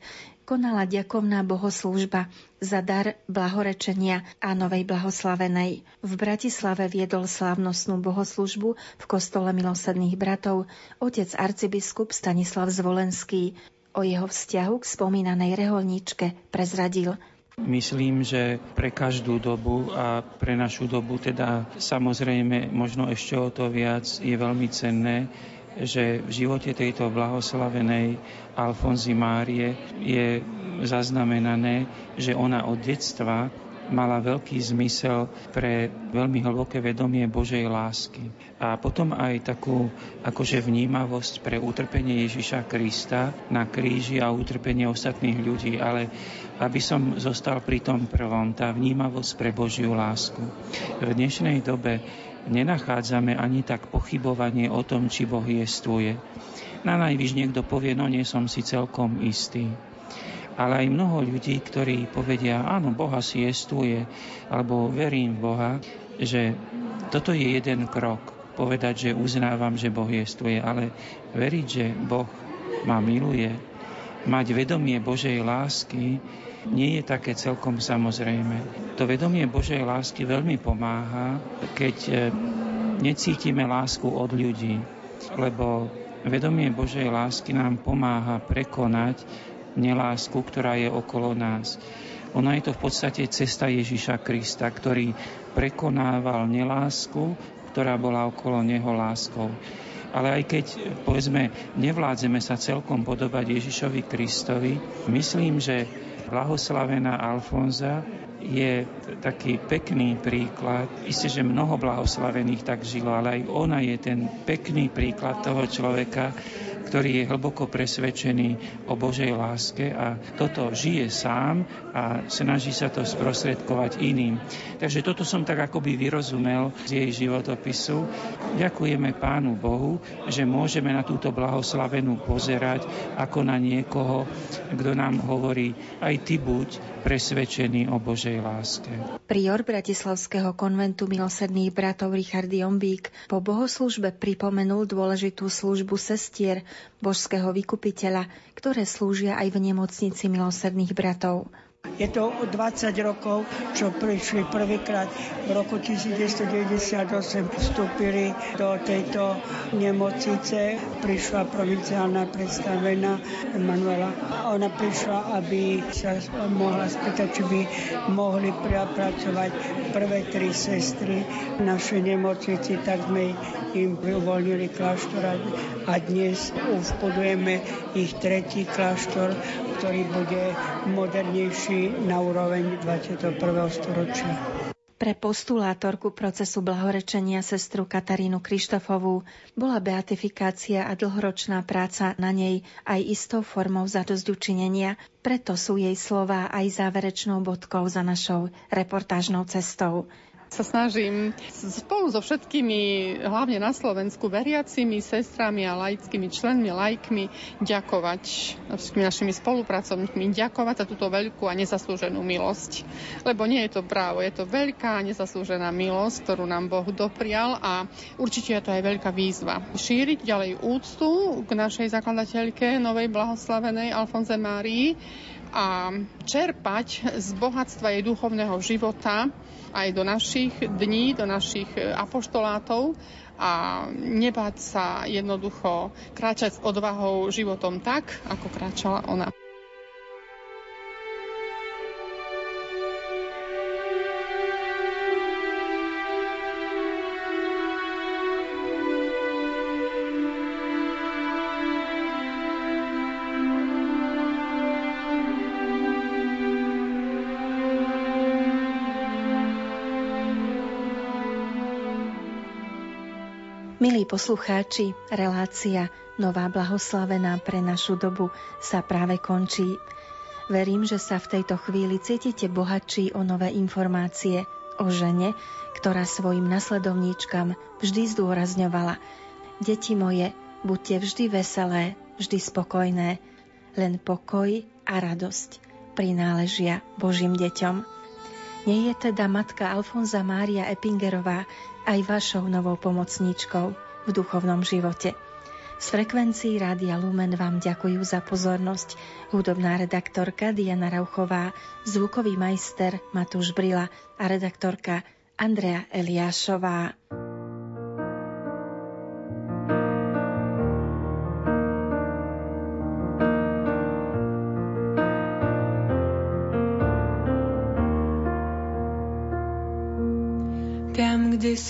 konala ďakovná bohoslúžba za dar blahorečenia a novej blahoslavenej. V Bratislave viedol slávnostnú bohoslúžbu v kostole milosedných bratov otec arcibiskup Stanislav Zvolenský. O jeho vzťahu k spomínanej reholníčke prezradil Myslím, že pre každú dobu a pre našu dobu teda samozrejme možno ešte o to viac je veľmi cenné, že v živote tejto blahoslavenej Alfonzy Márie je zaznamenané, že ona od detstva mala veľký zmysel pre veľmi hlboké vedomie Božej lásky. A potom aj takú akože vnímavosť pre utrpenie Ježiša Krista na kríži a utrpenie ostatných ľudí. Ale aby som zostal pri tom prvom, tá vnímavosť pre Božiu lásku. V dnešnej dobe nenachádzame ani tak pochybovanie o tom, či Boh jestvuje. Na najvyš niekto povie, no nie som si celkom istý. Ale aj mnoho ľudí, ktorí povedia, áno, Boha si jestvuje, alebo verím v Boha, že toto je jeden krok. Povedať, že uznávam, že Boh jestvuje, ale veriť, že Boh ma miluje, mať vedomie Božej lásky, nie je také celkom samozrejme. To vedomie Božej lásky veľmi pomáha, keď e, necítime lásku od ľudí, lebo vedomie Božej lásky nám pomáha prekonať nelásku, ktorá je okolo nás. Ona je to v podstate cesta Ježiša Krista, ktorý prekonával nelásku, ktorá bola okolo neho láskou. Ale aj keď, povedzme, nevládzeme sa celkom podobať Ježišovi Kristovi, myslím, že blahoslavená Alfonza je taký pekný príklad. Isté, že mnoho blahoslavených tak žilo, ale aj ona je ten pekný príklad toho človeka, ktorý je hlboko presvedčený o Božej láske a toto žije sám a snaží sa to sprostredkovať iným. Takže toto som tak akoby vyrozumel z jej životopisu. Ďakujeme Pánu Bohu, že môžeme na túto blahoslavenú pozerať ako na niekoho, kto nám hovorí, aj ty buď presvedčený o Božej láske. Prior Bratislavského konventu milosrdných bratov Richard Jombík po bohoslužbe pripomenul dôležitú službu sestier božského vykupiteľa, ktoré slúžia aj v nemocnici milosrdných bratov. Je to 20 rokov, čo prišli prvýkrát v roku 1998 vstúpili do tejto nemocnice. Prišla provinciálna predstavená Manuela. Ona prišla, aby sa mohla spýtať, či by mohli pracovať prvé tri sestry v našej nemocnici, tak sme im uvoľnili kláštor a dnes už budujeme ich tretí kláštor, ktorý bude modernejší na úroveň 21. storočia. Pre postulátorku procesu blahorečenia sestru Katarínu Krištofovú bola beatifikácia a dlhoročná práca na nej aj istou formou zadozďučinenia, preto sú jej slová aj záverečnou bodkou za našou reportážnou cestou sa snažím spolu so všetkými, hlavne na Slovensku, veriacimi sestrami a laickými členmi, laikmi, ďakovať všetkými našimi spolupracovníkmi, ďakovať za túto veľkú a nezaslúženú milosť. Lebo nie je to právo, je to veľká a nezaslúžená milosť, ktorú nám Boh doprial a určite je to aj veľká výzva. Šíriť ďalej úctu k našej zakladateľke, novej blahoslavenej Alfonze Márii, a čerpať z bohatstva jej duchovného života aj do našich dní, do našich e, apoštolátov a nebáť sa jednoducho kráčať s odvahou životom tak, ako kráčala ona. Milí poslucháči, relácia Nová blahoslavená pre našu dobu sa práve končí. Verím, že sa v tejto chvíli cítite bohatší o nové informácie o žene, ktorá svojim nasledovníčkam vždy zdôrazňovala Deti moje, buďte vždy veselé, vždy spokojné, len pokoj a radosť prináležia Božím deťom. Nie je teda matka Alfonza Mária Epingerová aj vašou novou pomocníčkou v duchovnom živote. Z frekvencií Rádia Lumen vám ďakujú za pozornosť hudobná redaktorka Diana Rauchová, zvukový majster Matúš Brila a redaktorka Andrea Eliášová.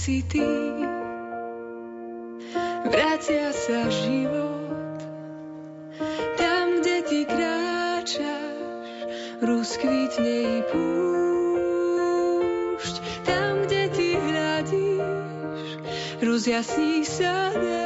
Si ty, vracia sa život. Tam, kde ty kráčaš, rozkvitne i púšť. Tam, kde ty hľadíš, rozjasní sa nebo.